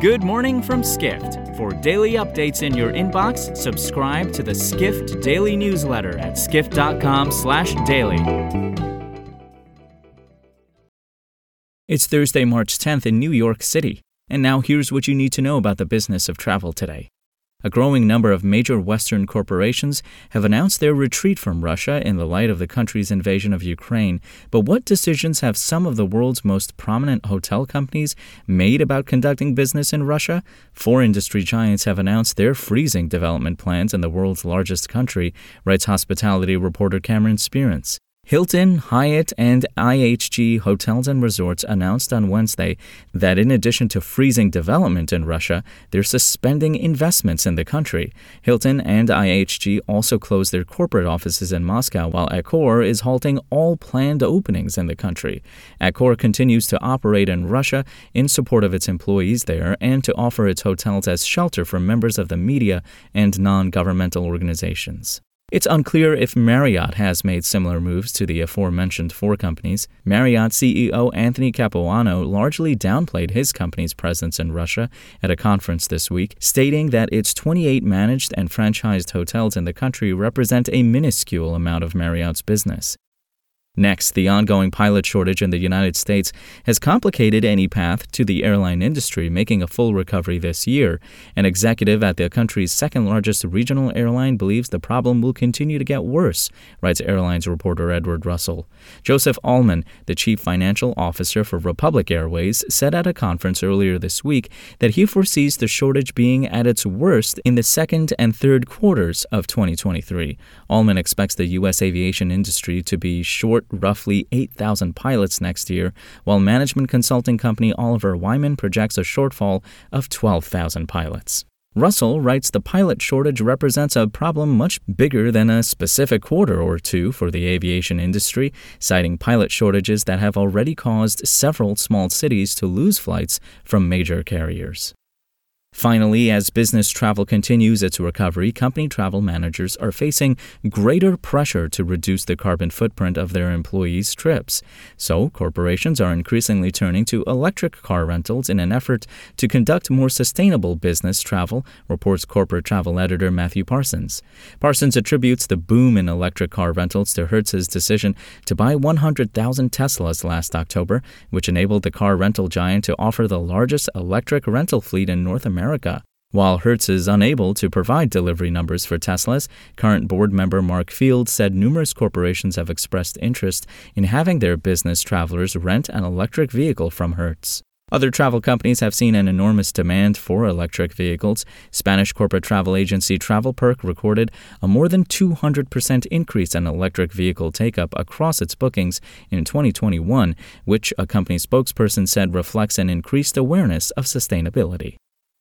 Good morning from Skift. For daily updates in your inbox, subscribe to the Skift Daily newsletter at skift.com/daily. It's Thursday, March 10th in New York City. And now here's what you need to know about the business of travel today. A growing number of major Western corporations have announced their retreat from Russia in the light of the country's invasion of Ukraine. But what decisions have some of the world's most prominent hotel companies made about conducting business in Russia? Four industry giants have announced their freezing development plans in the world's largest country, writes hospitality reporter Cameron Sperance. Hilton, Hyatt, and IHG Hotels and Resorts announced on Wednesday that in addition to freezing development in Russia, they're suspending investments in the country. Hilton and IHG also closed their corporate offices in Moscow, while Accor is halting all planned openings in the country. Accor continues to operate in Russia in support of its employees there and to offer its hotels as shelter for members of the media and non governmental organizations. It's unclear if Marriott has made similar moves to the aforementioned four companies. Marriott CEO Anthony Capuano largely downplayed his company's presence in Russia at a conference this week, stating that its 28 managed and franchised hotels in the country represent a minuscule amount of Marriott's business. Next, the ongoing pilot shortage in the United States has complicated any path to the airline industry making a full recovery this year. An executive at the country's second largest regional airline believes the problem will continue to get worse, writes airlines reporter Edward Russell. Joseph Allman, the chief financial officer for Republic Airways, said at a conference earlier this week that he foresees the shortage being at its worst in the second and third quarters of 2023. Allman expects the U.S. aviation industry to be short roughly 8,000 pilots next year, while management consulting company Oliver Wyman projects a shortfall of 12,000 pilots. Russell writes the pilot shortage represents a problem much bigger than a specific quarter or two for the aviation industry, citing pilot shortages that have already caused several small cities to lose flights from major carriers. Finally, as business travel continues its recovery, company travel managers are facing greater pressure to reduce the carbon footprint of their employees' trips. So, corporations are increasingly turning to electric car rentals in an effort to conduct more sustainable business travel, reports corporate travel editor Matthew Parsons. Parsons attributes the boom in electric car rentals to Hertz's decision to buy 100,000 Teslas last October, which enabled the car rental giant to offer the largest electric rental fleet in North America America. While Hertz is unable to provide delivery numbers for Teslas, current board member Mark Fields said numerous corporations have expressed interest in having their business travelers rent an electric vehicle from Hertz. Other travel companies have seen an enormous demand for electric vehicles. Spanish corporate travel agency TravelPerk recorded a more than 200% increase in electric vehicle take up across its bookings in 2021, which a company spokesperson said reflects an increased awareness of sustainability.